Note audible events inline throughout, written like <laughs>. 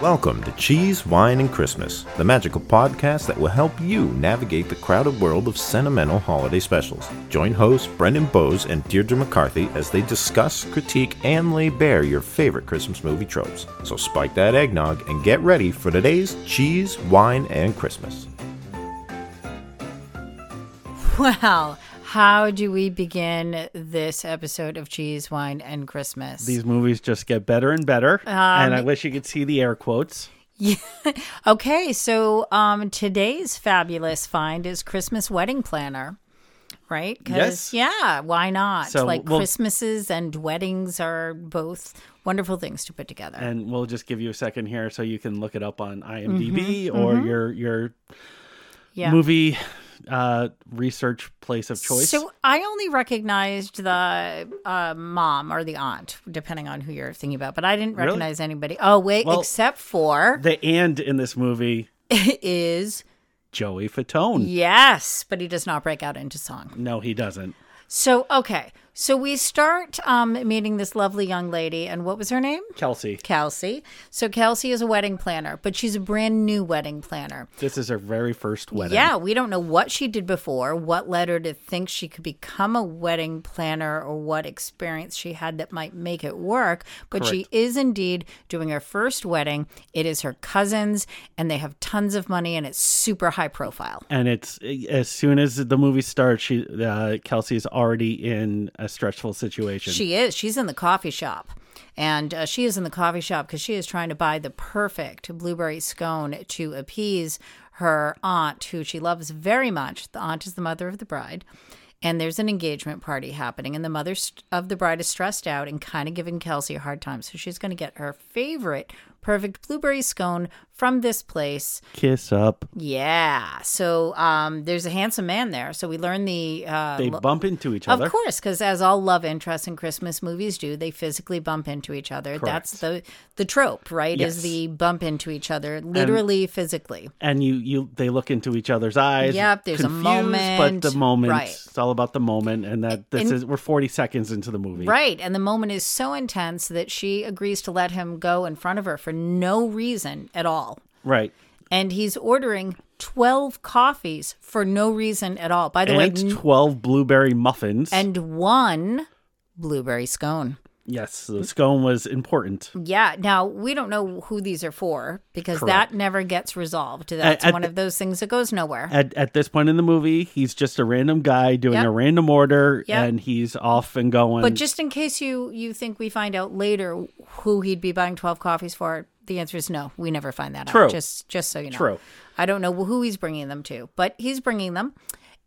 Welcome to Cheese, Wine, and Christmas, the magical podcast that will help you navigate the crowded world of sentimental holiday specials. Join hosts Brendan Bowes and Deirdre McCarthy as they discuss, critique, and lay bare your favorite Christmas movie tropes. So spike that eggnog and get ready for today's Cheese, Wine, and Christmas. Well, how do we begin this episode of Cheese, Wine, and Christmas? These movies just get better and better. and I um, wish you could see the air quotes. Yeah. <laughs> okay, so um, today's fabulous find is Christmas wedding planner. Right? Yes. Yeah, why not? So, like well- Christmases and weddings are both wonderful things to put together. And we'll just give you a second here so you can look it up on IMDb mm-hmm, or mm-hmm. your your yeah. movie uh, research place of choice. So I only recognized the uh, mom or the aunt, depending on who you're thinking about, but I didn't Really? recognize anybody. Oh wait, Well- except for the and in this movie, <laughs> is Joey Fatone. yes, but he does not break out into song. No, he doesn't. So okay, so we start um, meeting this lovely young lady, and what was her name? Kelsey, Kelsey. So Kelsey is a wedding planner, but she's a brand new wedding planner. this is her very first wedding. Yeah, we don't know what she did before, what led her to think she could become a wedding planner, or what experience she had that might make it work. But she is indeed doing her first wedding. It is her cousin's, and they have tons of money, and it's super high profile. And it's as soon as the movie starts, she uh, Kelsey's already in a stressful situation. She is. She's in the coffee shop. And uh, she is in the coffee shop because she is trying to buy the perfect blueberry scone to appease her aunt, who she loves very much. The aunt is the mother of the bride. And there's an engagement party happening, and the mother of the bride is stressed out and kind of giving Kelsey a hard time. So she's going to get her favorite perfect blueberry scone from this place. Kiss up. Yeah. So um, there's a handsome man there. So we learn the uh, They bump into each other. of course, because as all love interests in Christmas movies do, they physically bump into each other. That's the the trope, right? Yes. Is the bump into each other, literally, physically. and you you they look into each other's eyes. Yep, there's a confused, moment. but the moment Right. it's all about the moment, and that this And- is we're forty seconds into the movie. Right. And the moment is so intense that she agrees to let him go in front of her for no reason at all. Right. And he's ordering 12 coffees for no reason at all. By the And way, twelve blueberry muffins. and one blueberry scone. Yes, the scone was important. Yeah. Now we don't know who these are for because Correct. that never gets resolved. That's at one the- of those things that goes nowhere. At at this point in the movie, he's just a random guy doing Yep. a random order, Yep. and he's off and going. but just in case you you think we find out later who he'd be buying twelve coffees for, the answer is no. We never find that True. out. Just just so you know. True. I don't know who he's bringing them to, but he's bringing them,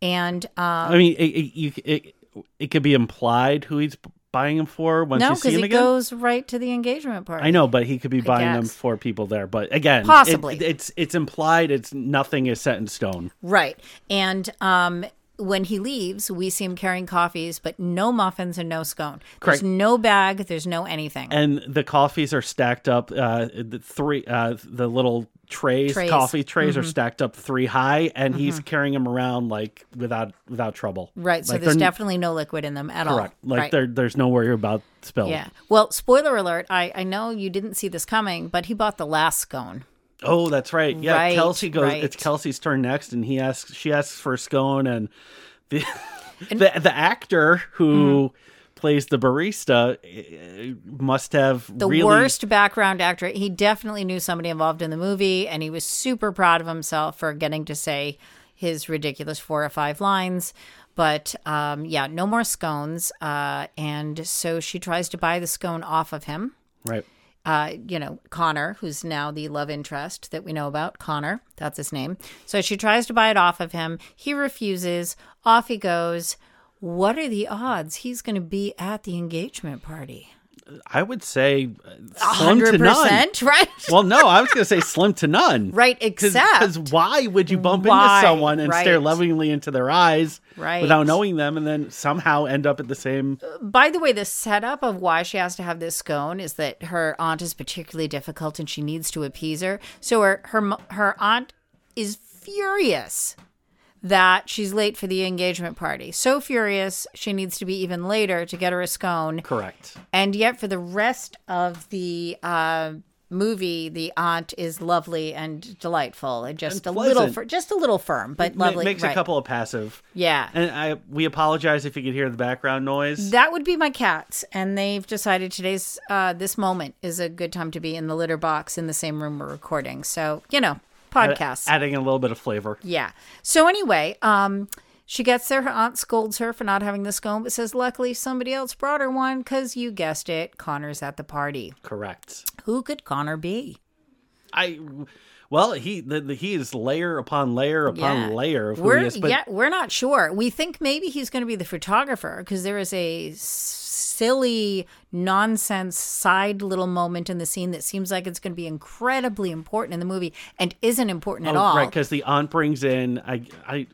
and um, I mean, it, it, you, it, it could be implied who he's buying them for once no, you see him again? No, because he goes right to the engagement party. I know, but he could be buying them for people there. But again, it- Possibly. it's it's implied. It's nothing is set in stone. Right. And um, when he leaves, we see him carrying coffees, but no muffins and no scone. Correct. There's no bag. There's no anything. and the coffees are stacked up. Uh, the three, uh, the little trays, Trays. coffee trays are stacked up three high, and he's carrying them around like without without trouble. right. So Like, there's definitely no liquid in them at correct. all. Like right. there, there's no worry about spill. Yeah. Well, spoiler alert. I, I know you didn't see this coming, but he bought the last scone. Oh, that's right. Yeah, Right, Kelsey goes. right. It's Kelsey's turn next, and he asks. She asks for a scone, and the <laughs> the, the actor who Mm-hmm. plays the barista eh, must have The really worst background actor. He definitely knew somebody involved in the movie, and he was super proud of himself for getting to say his ridiculous four or five lines. But um, yeah, no more scones. Uh, and so she tries to buy the scone off of him. right. Uh, you know, Connor, who's now the love interest that we know about. Connor, that's his name. So she tries to buy it off of him. He refuses. Off he goes. What are the odds he's going to be at the engagement party? I would say uh, slim to Hundred none. <laughs> right? Well, no, I was going to say slim to none. <laughs> Right, except Because why would you bump Why? into someone and stare lovingly into their eyes Right. without knowing them and then somehow end up at the same. by the way, the setup of why she has to have this scone is that her aunt is particularly difficult and she needs to appease her. So her her her aunt is furious that she's late for the engagement party. So furious she needs to be even later to get her a scone. Correct. And yet, for the rest of the uh, movie, the aunt is lovely and delightful, and just And a little, fir- just a little firm, but Ma- lovely. makes right. a couple of passive. Yeah. And I we apologize if you could hear the background noise. That would be my cats, and they've decided today's uh, this moment is a good time to be in the litter box in the same room we're recording. So you know, podcasts. Adding a little bit of flavor. yeah. So anyway, um, she gets there. Her aunt scolds her for not having the scone, but says luckily somebody else brought her one because you guessed it, Connor's at the party. Correct. Who could Connor be? I well, he the, the, he is layer upon layer upon Yeah. layer of who We're he is, but yeah, we're not sure. We think maybe he's going to be the photographer because there is a silly nonsense side little moment in the scene that seems like it's going to be incredibly important in the movie and isn't important at oh, all. right because the aunt brings in I I,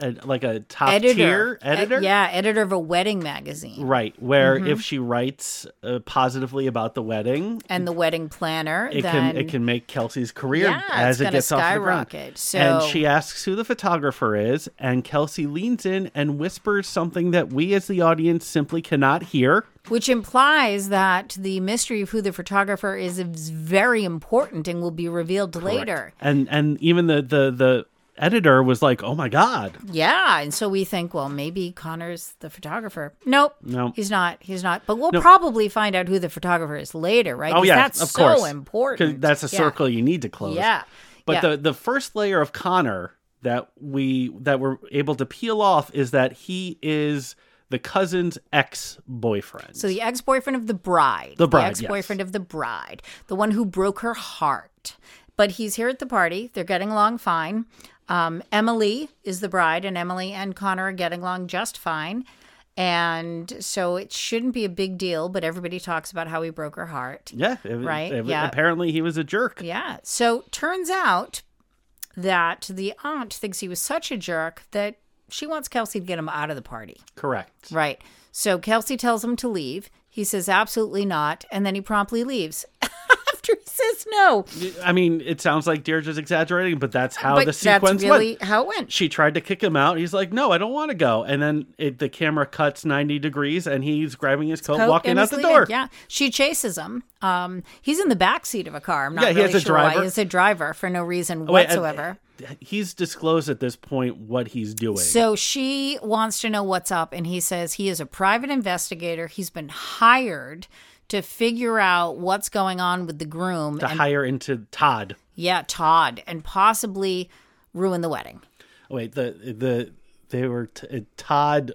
I, like a top editor, tier E- editor. yeah, editor of a wedding magazine Right, where Mm-hmm. if she writes uh, positively about the wedding, and the wedding planner. it can it can make Kelsey's career Yeah, as it gets off the ground. skyrocket. and she asks who the photographer is, and Kelsey leans in and whispers something that we as the audience simply cannot hear. Which implies that the mystery of who the photographer is is very important and will be revealed later. And and even the the the editor was like, "Oh my god." Yeah, and so we think, well, maybe Connor's the photographer. Nope, No. he's not. He's not. But we'll probably find out who the photographer is later, right? Oh yeah, that's of so course. important. That's a Yeah. circle you need to close. Yeah, But yeah. the the first layer of Connor that we that we're able to peel off is that he is the cousin's ex boyfriend. So the ex-boyfriend of the bride, The bride, ex-boyfriend of the bride, the one who broke her heart. But he's here at the party. They're getting along fine. Um, Emily is the bride, and Emily and Connor are getting along just fine. And so it shouldn't be a big deal. But everybody talks about how he broke her heart. yeah, it- Right, it- yeah. Apparently, he was a jerk. Yeah. So turns out that the aunt thinks he was such a jerk that she wants Kelsey to get him out of the party. Correct. Right. So Kelsey tells him to leave. He says absolutely not, and then he promptly leaves <laughs> after he says no. I mean, it sounds like Deirdre's exaggerating, but that's how but the that's sequence really went. how it went. She tried to kick him out. He's like, "No, I don't want to go." And then it, the camera cuts ninety degrees, and he's grabbing his coat, Coat walking out the leaving. door. Yeah, she chases him. Um, he's in the back seat of a car. I'm not Yeah, he really has a sure why. driver. He's a driver for no reason Wait, whatsoever. He's disclosed at this point what he's doing. So she wants to know what's up, and he says he is a private investigator. He's been hired to figure out what's going on with the groom to and hire into Todd. yeah, Todd, and possibly ruin the wedding. Wait, the the they were t- uh, Todd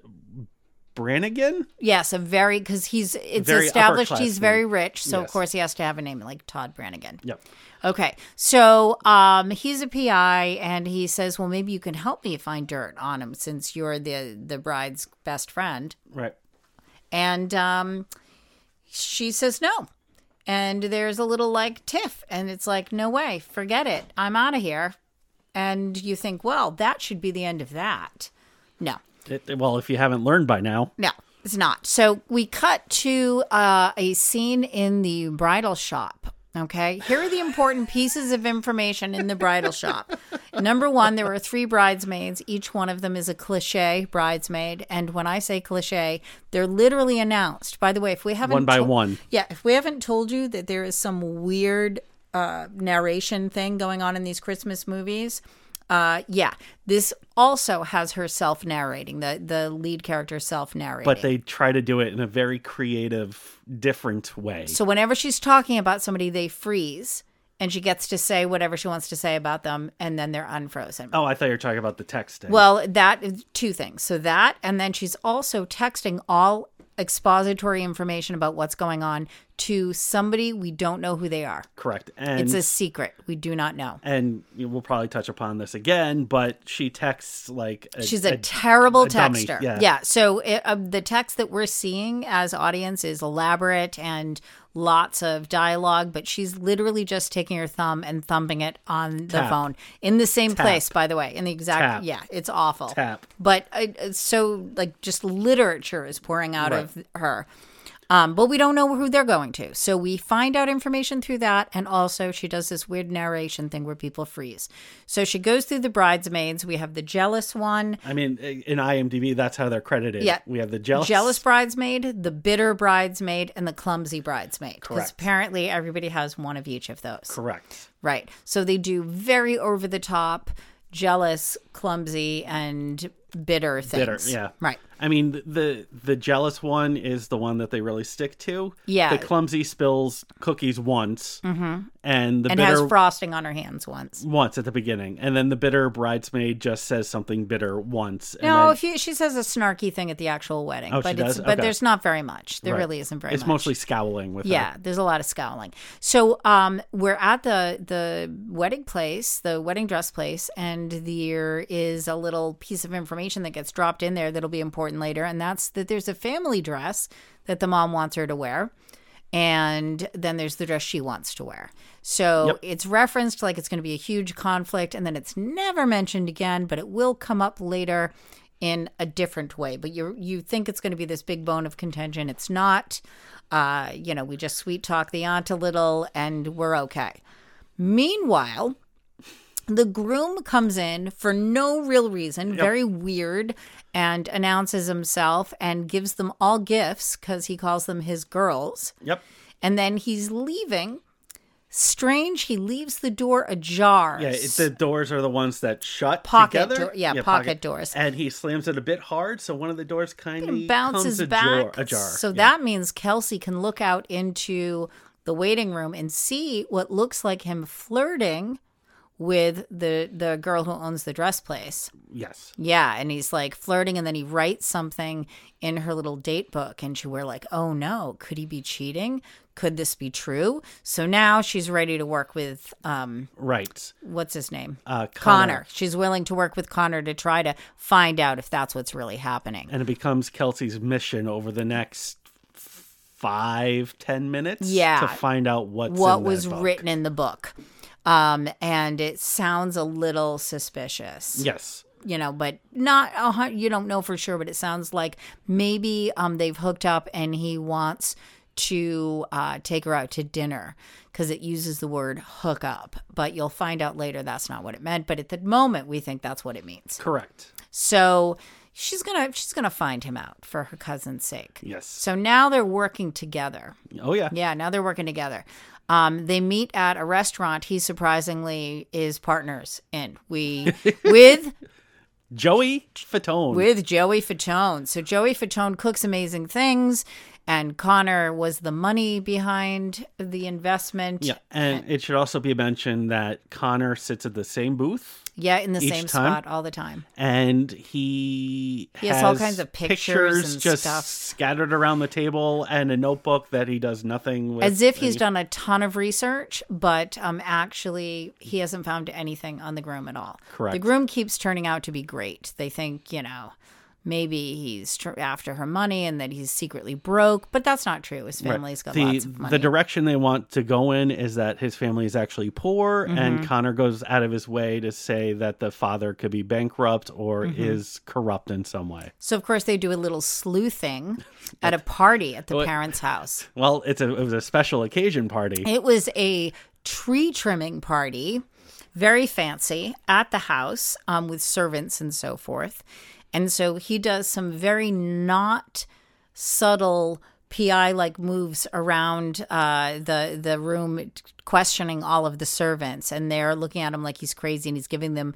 Brannigan. Yes, a very because he's it's Very established he's very rich, so of course he has to have a name like Todd Brannigan. Yep. Okay, so um, he's a PI, and he says, "Well, maybe you can help me find dirt on him since you're the the bride's best friend." Right. And um, she says no. And there's a little like tiff, and it's like, no way, forget it, I'm out of here. And you think, well, that should be the end of that. No, It, well, if you haven't learned by now, no, it's not. So we cut to uh, a scene in the bridal shop. Okay, here are the important pieces of information in the bridal shop. Number one, there are three bridesmaids. Each one of them is a cliche bridesmaid. And when I say cliche, they're literally announced. By the way, if we haven't one by to- one. yeah, if we haven't told you that there is some weird uh, narration thing going on in these Christmas movies, uh, yeah, this also has her self narrating, the the lead character self narrating. But they try to do it in a very creative, different way. so whenever she's talking about somebody, they freeze, and she gets to say whatever she wants to say about them, and then they're unfrozen. oh, I thought you were talking about the texting. Well, that two things. So that, and then she's also texting all expository information about what's going on to somebody we don't know who they are. correct. And It's a secret. We do not know. and we'll probably touch upon this again, but she texts like a, She's a, terrible a texter. yeah. So it, uh, the text that we're seeing as audience is elaborate and lots of dialogue, but she's literally just taking her thumb and thumping it on the Tap. phone in the same place, by the way, in the exact. Tap. Yeah, it's awful. Tap. But uh, so like just literature is pouring out Right. of her. Um, but we don't know who they're going to. So we find out information through that. And also, she does this weird narration thing where people freeze. So she goes through the bridesmaids. We have the jealous one, I mean, in IMDb, that's how they're credited. Yeah. We have the jealous. jealous bridesmaid, the bitter bridesmaid, and the clumsy bridesmaid. Because apparently everybody has one of each of those. Correct. Right. So they do very over the top, jealous, clumsy, and bitter things. Bitter, yeah. Right. I mean, the the jealous one is the one that they really stick to. Yeah. The clumsy spills cookies once, mm-hmm. and the And bitter has frosting on her hands once. once at the beginning, and then the bitter bridesmaid just says something bitter once. And No, then you, she says a snarky thing at the actual wedding, Oh, but she it's does? but Okay. there's not very much. There Right. really isn't very it's much. mostly scowling with Yeah, her. there's a lot of scowling. So um, we're at the the wedding place, the wedding dress place, and there is a little piece of information that gets dropped in there that'll be important later, and that's that there's a family dress that the mom wants her to wear. And then there's the dress she wants to wear. So Yep. it's referenced like it's going to be a huge conflict, and then it's never mentioned again, but it will come up later in a different way. But you you think it's going to be this big bone of contention. It's not. Uh, you know, we just sweet talk the aunt a little, and we're okay. Meanwhile, the groom comes in for no real reason, very weird, and announces himself and gives them all gifts because he calls them his girls. Yep. And then he's leaving. Strange, he leaves the door ajar. Yeah, it, the doors are the ones that shut Pocket together. door- yeah, pocket doors. And he slams it a bit hard, so one of the doors kind of bounces back. ajar. ajar. So Yeah. that means Kelsey can look out into the waiting room and see what looks like him flirting with the the girl who owns the dress place. yes, Yeah, and he's like flirting, and then he writes something in her little date book, and she we're like, "Oh no, could he be cheating? Could this be true?" So now she's ready to work with um, right. what's his name, Uh, Connor. She's willing to work with Connor to try to find out if that's what's really happening. and it becomes Kelsey's mission over the next five ten minutes. Yeah. to find out what's what was book. written in the book. Um, and it sounds a little suspicious. Yes, you know, but not a hun- you don't know for sure, but it sounds like maybe um they've hooked up and he wants to uh, take her out to dinner because it uses the word hook up. But you'll find out later that's not what it meant. But at the moment, we think that's what it means. correct. So she's gonna she's gonna find him out for her cousin's sake. Yes. So now they're working together. Oh yeah. Yeah, now they're working together. Um, they meet at a restaurant. He surprisingly is partners in we <laughs> with Joey Fatone. with Joey Fatone. So Joey Fatone cooks amazing things, and Connor was the money behind the investment. yeah, and it should also be mentioned that Connor sits at the same booth, Yeah, in the same time? spot all the time. and he He has all kinds of pictures and just stuff. scattered around the table, and a notebook that he does nothing with. As if he's any- done a ton of research, but um, actually he hasn't found anything on the groom at all. Correct. The groom keeps turning out to be great. They think, you know, maybe he's tr- after her money and that he's secretly broke, but that's not true. His Right. family's got the, lots of money. The direction they want to go in is that his family is actually poor, Mm-hmm. and Connor goes out of his way to say that the father could be bankrupt or Mm-hmm. is corrupt in some way. so of course they do a little sleuthing <laughs> at a party at the What- parents' house. <laughs> Well, it's a it was a special occasion party. It was a tree trimming party, very fancy, at the house um, with servants and so forth. And so he does some very not subtle PI like moves around uh, the the room, questioning all of the servants, and they're looking at him like he's crazy, and he's giving them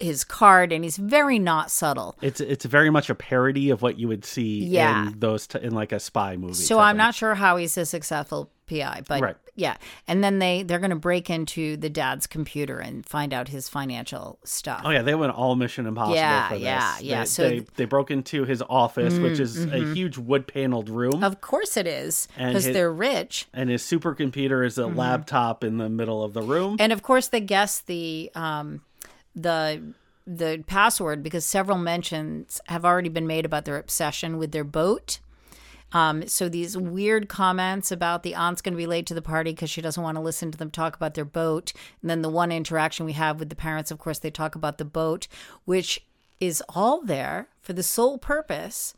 his card, and he's very not subtle. It's it's very much a parody of what you would see Yeah. in those t- in like a spy movie. So I'm not sure how he's a successful PI, but Right. yeah. And then they they're going to break into the dad's computer and find out his financial stuff. Oh yeah, they went all Mission Impossible Yeah, for this. yeah, yeah. They, So- they, they broke into his office, which is a huge wood paneled room, Of course it is because they're rich. and his supercomputer is a Mm-hmm. laptop in the middle of the room. And of course they guess the um the the password because several mentions have already been made about their obsession with their boat. Um, so these weird comments about the aunt's going to be late to the party because she doesn't want to listen to them talk about their boat, and then the one interaction we have with the parents, of course, they talk about the boat, which is all there for the sole purpose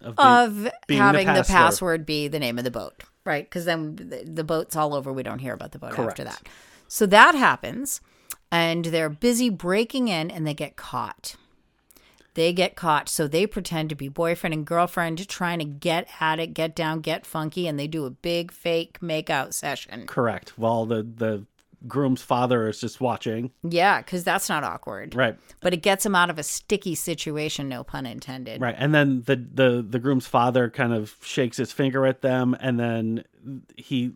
Of, the- of the having the, password. password be the name of the boat, right? Because then the, the boat's all over. We don't hear about the boat Correct. after that. So that happens, and they're busy breaking in, and they get caught. They get caught, so they pretend to be boyfriend and girlfriend, trying to get at it, get down, get funky, and they do a big fake makeout session. correct. While the the groom's father is just watching. Yeah, because that's not awkward, Right. But it gets him out of a sticky situation, no pun intended. Right. And then the the the groom's father kind of shakes his finger at them and then he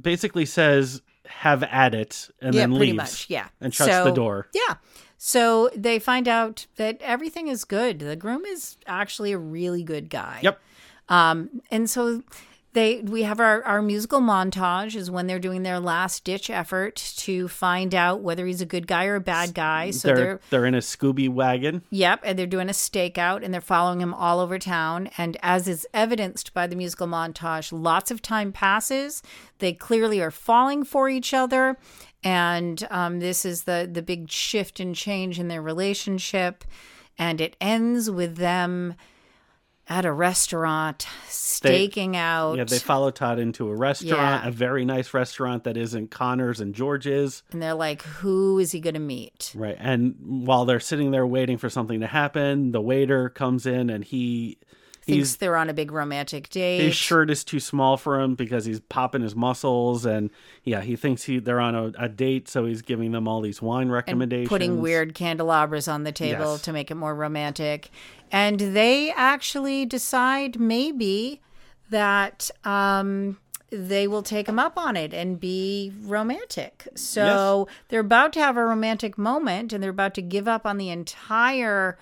basically says have at it and yeah, then pretty leaves. much. Yeah, And shuts the door. Yeah. So they find out that everything is good. The groom is actually a really good guy. Yep. Um, and so they we have our, our musical montage is when they're doing their last ditch effort to find out whether he's a good guy or a bad guy. So they're, they're they're in a Scooby wagon. Yep, and they're doing a stakeout and they're following him all over town. And as is evidenced by the musical montage, lots of time passes. They clearly are falling for each other. And um, this is the, the big shift and change in their relationship. And it ends with them at a restaurant staking out. Yeah, they follow Todd into a restaurant, Yeah. a very nice restaurant that isn't Connor's and George's. and they're like, who is he going to meet? Right. And while they're sitting there waiting for something to happen, the waiter comes in and he Thinks he's they're on a big romantic date. his shirt is too small for him because he's popping his muscles and yeah, he thinks he they're on a, a date, so he's giving them all these wine recommendations. putting weird candelabras on the table Yes. to make it more romantic. And they actually decide maybe that um, they will take him up on it and be romantic. So they're about to have a romantic moment and they're about to give up on the entire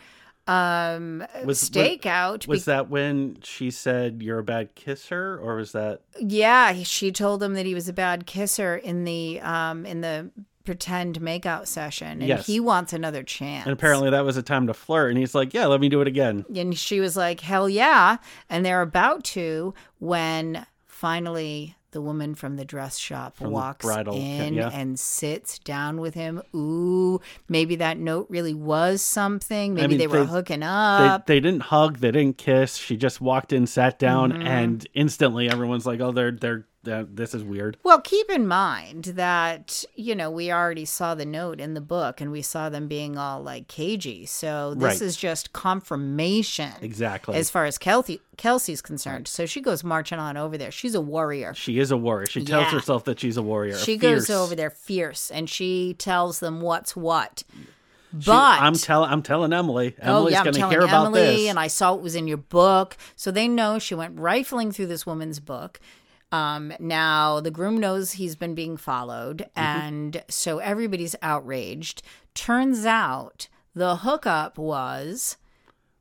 um Was- stakeout Was that when she said you're a bad kisser or was that yeah she told him that he was a bad kisser in the um in the pretend makeout session and Yes. he wants another chance and apparently that was a time to flirt and he's like, "Yeah, let me do it again." And she was like, hell yeah. And they're about to when finally the woman from the dress shop the walks bridal- in yeah. and sits down with him. Ooh, maybe that note really was something. Maybe mean, they were they- hooking They, up. they didn't hug, they didn't kiss. She just walked in, sat down, Mm-hmm. and instantly everyone's like, "Oh, they're they're, they're this is weird." well, keep in mind that, you know, we already saw the note in the book and we saw them being all like cagey. So this Right. is just confirmation. Exactly. As far as Kelsey, Kelsey's concerned. So she goes marching on over there. She's a warrior. she is a warrior. She tells Yeah. herself that she's a warrior. She fierce. goes over there fierce and she tells them what's what. She- But I'm telling I'm telling Emily. oh Emily's yeah, going to hear about Emily, this. and I saw it was in your book, so they know she went rifling through this woman's book. Um, now the groom knows he's been being followed, Mm-hmm. and so everybody's outraged. Turns out the hookup was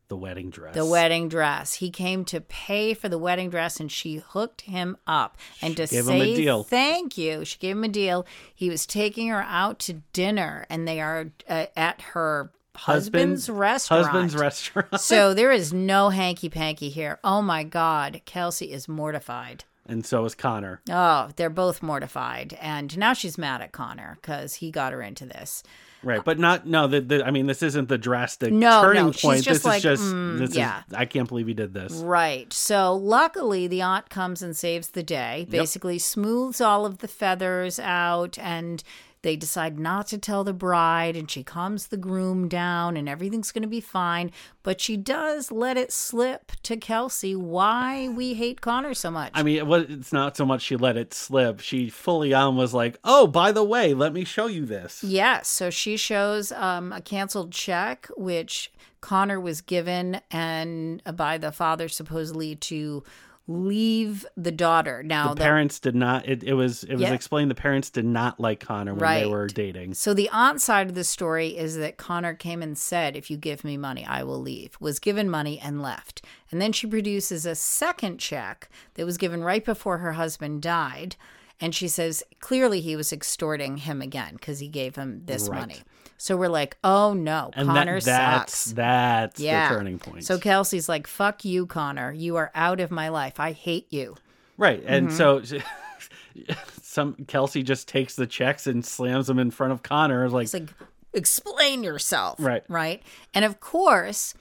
the wedding dress. the wedding dress. He came to pay for the wedding dress and she hooked him up. And to him a say deal. thank you, she gave him a deal. He was taking her out to dinner and they are uh, at her husband's restaurant. Husband's restaurant. so <laughs> there is no hanky panky here. Oh my God. Kelsey is mortified. And so is Connor. Oh, they're both mortified. And now she's mad at Connor because he got her into this. Right, but not no. The, the I mean, this isn't the drastic No, turning no, she's point. just this like, is just mm, this yeah. is. I can't believe he did this. Right. So luckily, the aunt comes and saves the day, basically smooths all of the feathers out, and they decide not to tell the bride, and she calms the groom down, and everything's going to be fine. But she does let it slip to Kelsey why we hate Connor so much. I mean, it was, it's not so much she let it slip. She fully on was like, "Oh, by the way, let me show you this." Yes. So she shows um, a canceled check, which Connor was given and uh, by the father supposedly to leave the daughter. Now The the parents did not. It, it was it was Yeah. explained the parents did not like Connor when Right. they were dating. So the aunt side of the story is that Connor came and said, "If you give me money, I will leave." Was given money and left. And then she produces a second check that was given right before her husband died, and she says clearly he was extorting him again because he gave him this Right. money. So we're like, "Oh no, And Connor that, that's sucks." that's yeah. the turning point. So Kelsey's like, "Fuck you, Connor. You are out of my life. I hate you." right, and Mm-hmm. so <laughs> some Kelsey just takes the checks and slams them in front of Connor. Like, It's like, explain yourself. Right. Right. And of course,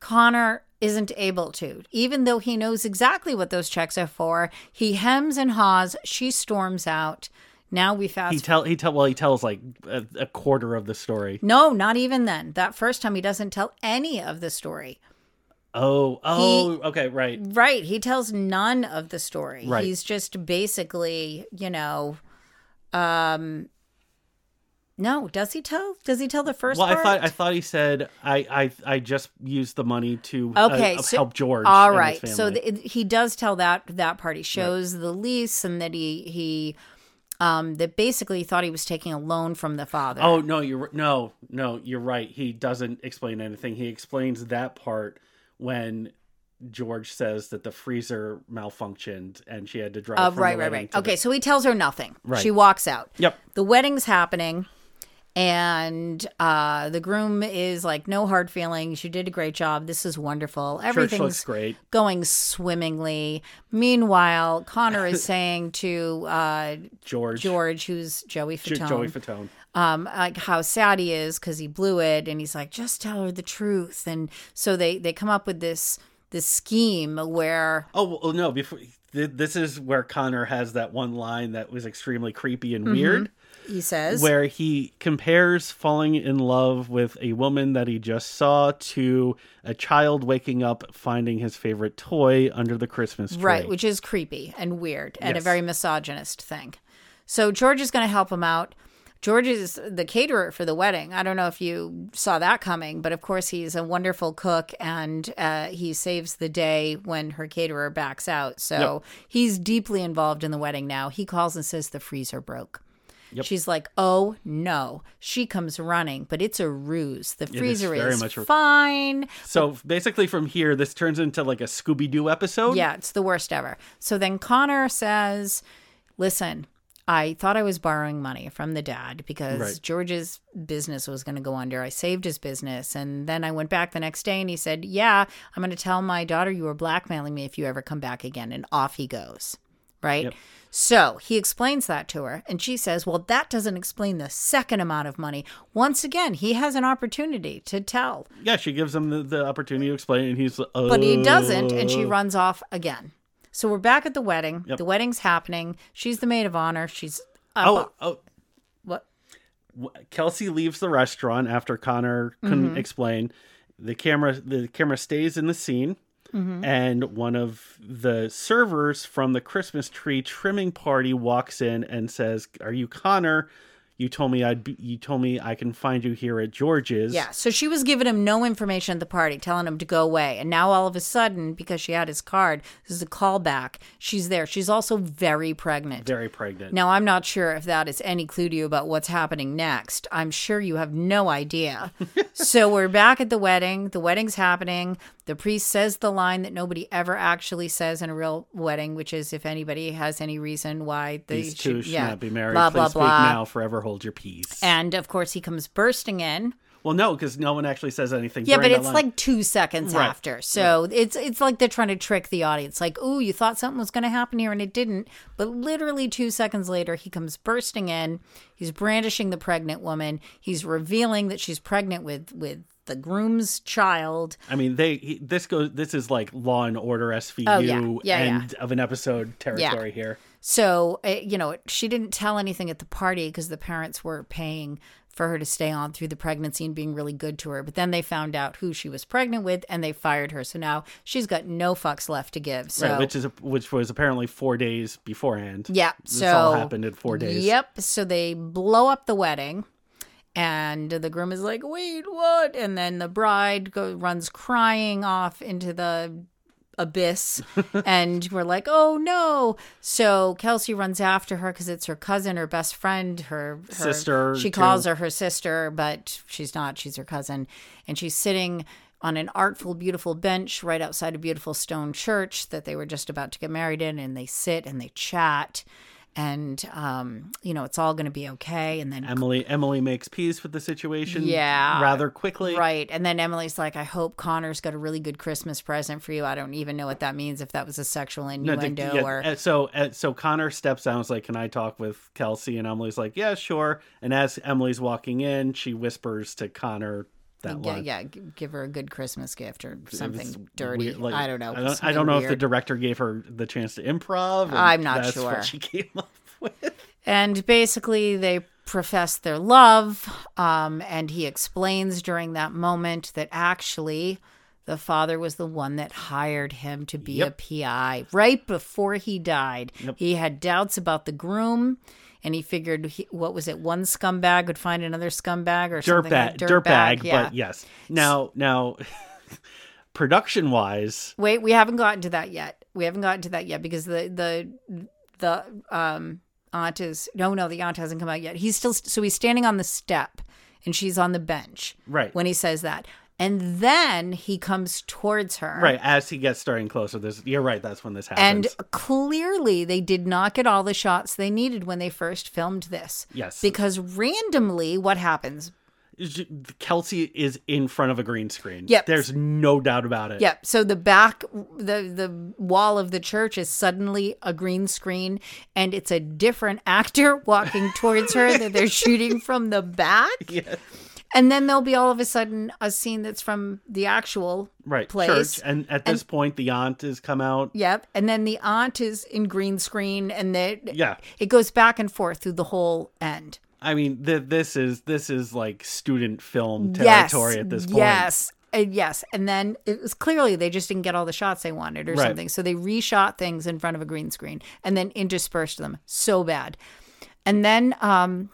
Connor isn't able to. Even though he knows exactly what those checks are for, he hems and haws. She storms out. Now we fast. He tell he tell well he tells like a, a quarter of the story. no, not even then. That first time he doesn't tell any of the story. Oh oh okay right Right. He tells none of the story. Right. He's just basically, you know, um no, does he tell? Does he tell the first Well, I thought I thought he said I I, I just used the money to uh, Okay, uh, so- help George. All right. So he does tell that that part. He shows the lease and that he he um that basically thought he was taking a loan from the father. oh no, you're no no you're right. He doesn't explain anything. He explains that part when George says that the freezer malfunctioned and she had to drive. Uh, from right, right, right. Okay, the- so he tells her nothing. Right. She walks out. Yep. The wedding's happening, and uh, the groom is like, "No hard feelings. You did a great job. This is wonderful. Everything's great. going swimmingly." Meanwhile, Connor is <laughs> saying to uh, George George, who's Joey Jo- Fatone, Joey Fatone. um, like how sad he is because he blew it, and he's like, just tell her the truth. And so they they come up with this this scheme where Oh well, no! Before this is where Connor has that one line that was extremely creepy Mm-hmm. and weird. He says, where he compares falling in love with a woman that he just saw to a child waking up finding his favorite toy under the Christmas tree. right, which is creepy and weird and a very misogynist thing. So George is going to help him out. George is the caterer for the wedding. I don't know if you saw that coming, but of course he's a wonderful cook and uh, he saves the day when her caterer backs out. So he's deeply involved in the wedding now. He calls and says the freezer broke. She's like, "Oh no!" She comes running, but it's a ruse. The freezer very is much fine. So basically, from here, this turns into like a Scooby Doo episode. Yeah, it's the worst ever. So then Connor says, Listen, I thought I was borrowing money from the dad because Right. George's business was going to go under. I saved his business. And then I went back the next day and he said, Yeah, I'm going to tell my daughter you were blackmailing me if you ever come back again. And off he goes. Right? Yep. So he explains that to her, and she says, Well, that doesn't explain the second amount of money. Once again, he has an opportunity to tell, yeah. She gives him the, the opportunity to explain, and he's uh, but he doesn't, and she runs off again. So we're back at the wedding. The wedding's happening. She's the maid of honor. She's up. Oh, oh, what? Kelsey leaves the restaurant after Connor couldn't Mm-hmm. explain. The camera the camera stays in the scene, Mm-hmm. and one of the servers from the Christmas tree trimming party walks in and says, "Are you Connor? You told me I'd be, you told me I can find you here at George's." Yeah. So she was giving him no information at the party, telling him to go away. And now all of a sudden, because she had his card, this is a callback. She's there. She's also very pregnant. very pregnant. Now, I'm not sure if that is any clue to you about what's happening next. I'm sure you have no idea. <laughs> so we're back at the wedding. The wedding's happening. The priest says the line that nobody ever actually says in a real wedding, which is if anybody has any reason why they These two should yeah, not be married. Blah Please blah speak blah. now, forever hold your peace. And of course, he comes bursting in. well, no, because no one actually says anything. Yeah, but it's line. like two seconds Right. after. So it's it's like they're trying to trick the audience. Like, ooh, you thought something was going to happen here and it didn't. But literally two seconds later, he comes bursting in. He's brandishing the pregnant woman. He's revealing that she's pregnant with with the groom's child. I mean, they he, this goes. This is like Law and Order SVU Oh, yeah. Yeah, yeah. end of an episode territory here. So, uh, you know, she didn't tell anything at the party because the parents were paying for her to stay on through the pregnancy and being really good to her. But then they found out who she was pregnant with and they fired her. So now she's got no fucks left to give. So, right, which is which was apparently four days beforehand. yeah. this So all happened in four days. Yep. So they blow up the wedding. And the groom is like, wait, what? And then the bride go, runs crying off into the abyss. and we're like, oh no. So Kelsey runs after her because it's her cousin, her best friend, her, her Sister, She too. calls her her sister, but she's not. She's her cousin. And she's sitting on an artful, beautiful bench right outside a beautiful stone church that they were just about to get married in. And they sit and they chat. And, um, you know, it's all going to be okay. And then Emily Emily makes peace with the situation. Yeah. rather quickly. Right. And then Emily's like, I hope Connor's got a really good Christmas present for you. I don't even know what that means, if that was a sexual No, innuendo the- yeah, or. uh, so uh, so Connor steps out and is like, "Can I talk with Kelsey?" And Emily's like, "Yeah, sure." And as Emily's walking in, she whispers to Connor that yeah, line. yeah, give her a good Christmas gift or something dirty. weird, like- I don't know. I don't, I don't know if the director gave her the chance to improv. and I'm not that's sure. What she <laughs> came up with. And basically, they profess their love. Um, and he explains during that moment that actually the father was the one that hired him to be Yep. a PI right before he died. Yep. He had doubts about the groom. And he figured, he, what was it? One scumbag would find another scumbag or something. like- Dirtbag, dirtbag, yeah. but yes. Now, now, <laughs> production wise, Wait, we haven't gotten to that yet. We haven't gotten to that yet because the the the um aunt is no no the aunt hasn't come out yet. He's still so he's standing on the step and she's on the bench right, when he says that, and then he comes towards her. right. As he gets starting closer, this you're right. That's when this happens. And clearly, they did not get all the shots they needed when they first filmed this. yes, Because randomly, what happens? Kelsey is in front of a green screen. Yep. there's no doubt about it. Yep. So the back, the the wall of the church is suddenly a green screen, and it's a different actor walking towards her that they're <laughs> shooting from the back. Yeah. And then there'll be all of a sudden a scene that's from the actual right. place. Church, and at this point, the aunt has come out. Yep. And then the aunt is in green screen, and they, Yeah, it goes back and forth through the whole end. I mean, th- this is this is like student film Yes. territory at this point. Yes. And yes. And then it was clearly they just didn't get all the shots they wanted or Right. something. So they reshot things in front of a green screen and then interspersed them. So bad. And then um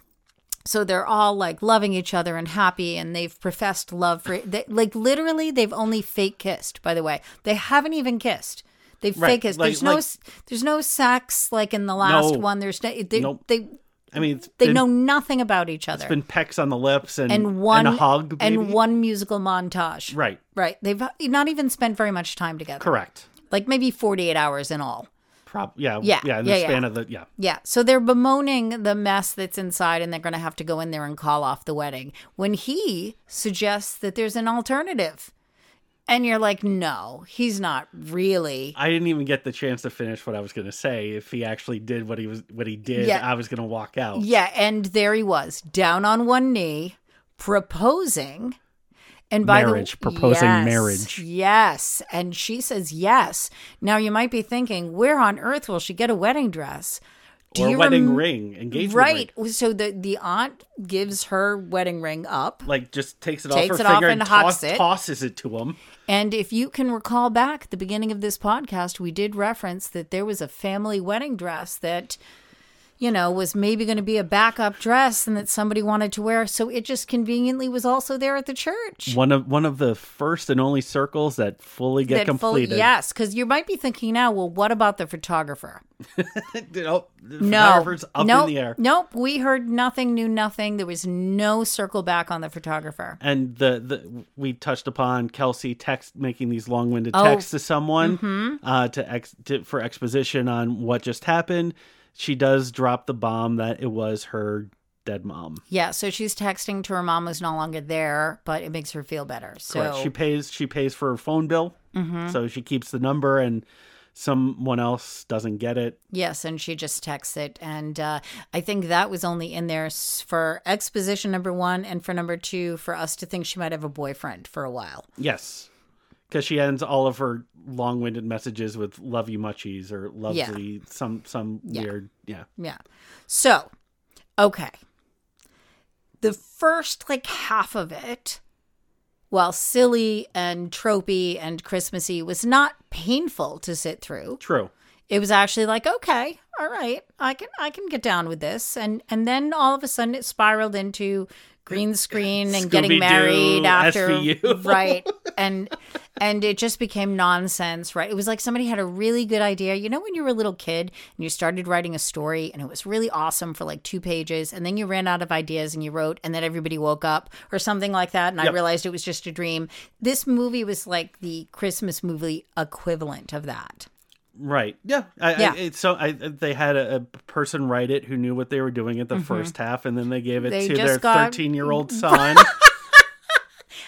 so they're all like loving each other and happy and they've professed love for they, like literally they've only fake kissed by the way they haven't even kissed they've Right, fake kissed like- there's no like- s there's no sex like in the last No. one there's no they, Nope. they I mean, it's they been, know nothing about each other it's been pecks on the lips and and one and hug, and one musical montage. right, Right. They've not even spent very much time together. correct. Like maybe 48 hours in all. Prob- yeah, Yeah, yeah, in the yeah, yeah. span of the yeah. Yeah. So they're bemoaning the mess that's inside and they're going to have to go in there and call off the wedding when he suggests that there's an alternative. And you're like, no, he's not really. I didn't even get the chance to finish what I was going to say. If he actually did what he was what he did, Yeah. I was going to walk out. Yeah. And there he was, down on one knee, proposing. And by Marriage, the proposing Yes, marriage. Yes. And she says yes. Now you might be thinking, where on earth will she get a wedding dress? or you wedding rem- ring, engagement ring. Right. ring. So the the aunt gives her wedding ring up. Like just takes it Takes off her it off finger and and hucks toss, it. tosses it to him. And if you can recall back at the beginning of this podcast, we did reference that there was a family wedding dress that, you know, was maybe going to be a backup dress and that somebody wanted to wear. So it just conveniently was also there at the church. One of one of the first and only circles that fully get That completed. yes, because you might be thinking now, well, what about the photographer? <laughs> oh, the No, photographer's up nope, in the air. Nope, we heard nothing, knew nothing. There was no circle back on the photographer. And the, the we touched upon Kelsey text making these long-winded Oh, texts to someone mm-hmm. uh, to, ex, to for exposition on what just happened. She does drop the bomb that it was her dead mom. Yeah, so she's texting to her mom who's no longer there, but it makes her feel better. So Correct. She pays she pays for her phone bill, Mm-hmm. so she keeps the number, and someone else doesn't get it. Yes, and she just texts it. And uh, I think that was only in there for exposition number one and for number two for us to think she might have a boyfriend for a while. Yes, because she ends all of her long-winded messages with "love you muchies" or "lovely" some some weird yeah. Yeah. So, okay. The first like half of it, while silly and tropey and Christmassy, was not painful to sit through. True. it was actually like okay all right i can i can get down with this and and then all of a sudden it spiraled into green screen and getting married after SVU. <laughs> right. And and it just became nonsense right? It was like somebody had a really good idea. You know when you were a little kid and you started writing a story and it was really awesome for like two pages and then you ran out of ideas and you wrote and then everybody woke up or something like that and i realized it was just a dream. This movie was like the christmas movie equivalent of that Right. Yeah. I, Yeah. I, it's so I, they had a, a person write it who knew what they were doing at the first half, and then they gave it Mm-hmm. They to their thirteen-year-old <laughs> son. <laughs>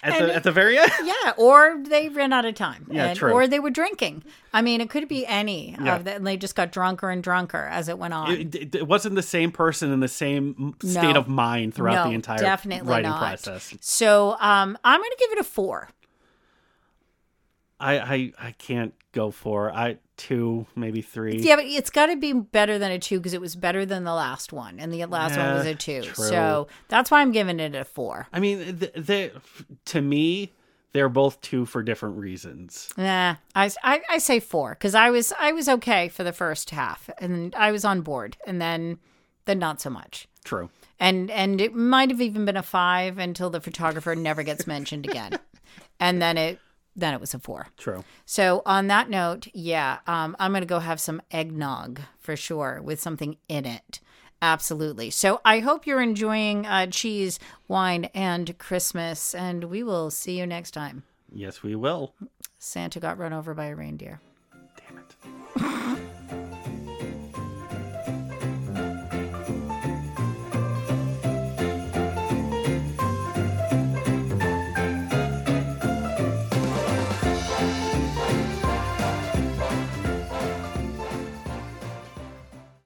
At And the at the very end. yeah, or they ran out of time. Yeah, and, true. Or they were drinking. I mean, it could be any Yeah. of that. And they just got drunker and drunker as it went on. It, it- it wasn't the same person in the same state No. of mind throughout no, the entire definitely writing not. process. So um, I'm going to give it a four. I, I I can't go for I two maybe three. Yeah, but it's got to be better than a two because it was better than the last one, and the last one was a two. true. So that's why I'm giving it a four. I mean, th- they, to me, they're both two for different reasons. Nah, I, I, I say four because I was I was okay for the first half, and I was on board, and then then not so much. True. and and it might have even been a five until the photographer never gets mentioned again <laughs> and then it then it was a four True. so on that note yeah um, i'm gonna go have some eggnog for sure with something in it absolutely so i hope you're enjoying uh, cheese wine and christmas and we will see you next time Yes, we will. santa got run over by a reindeer.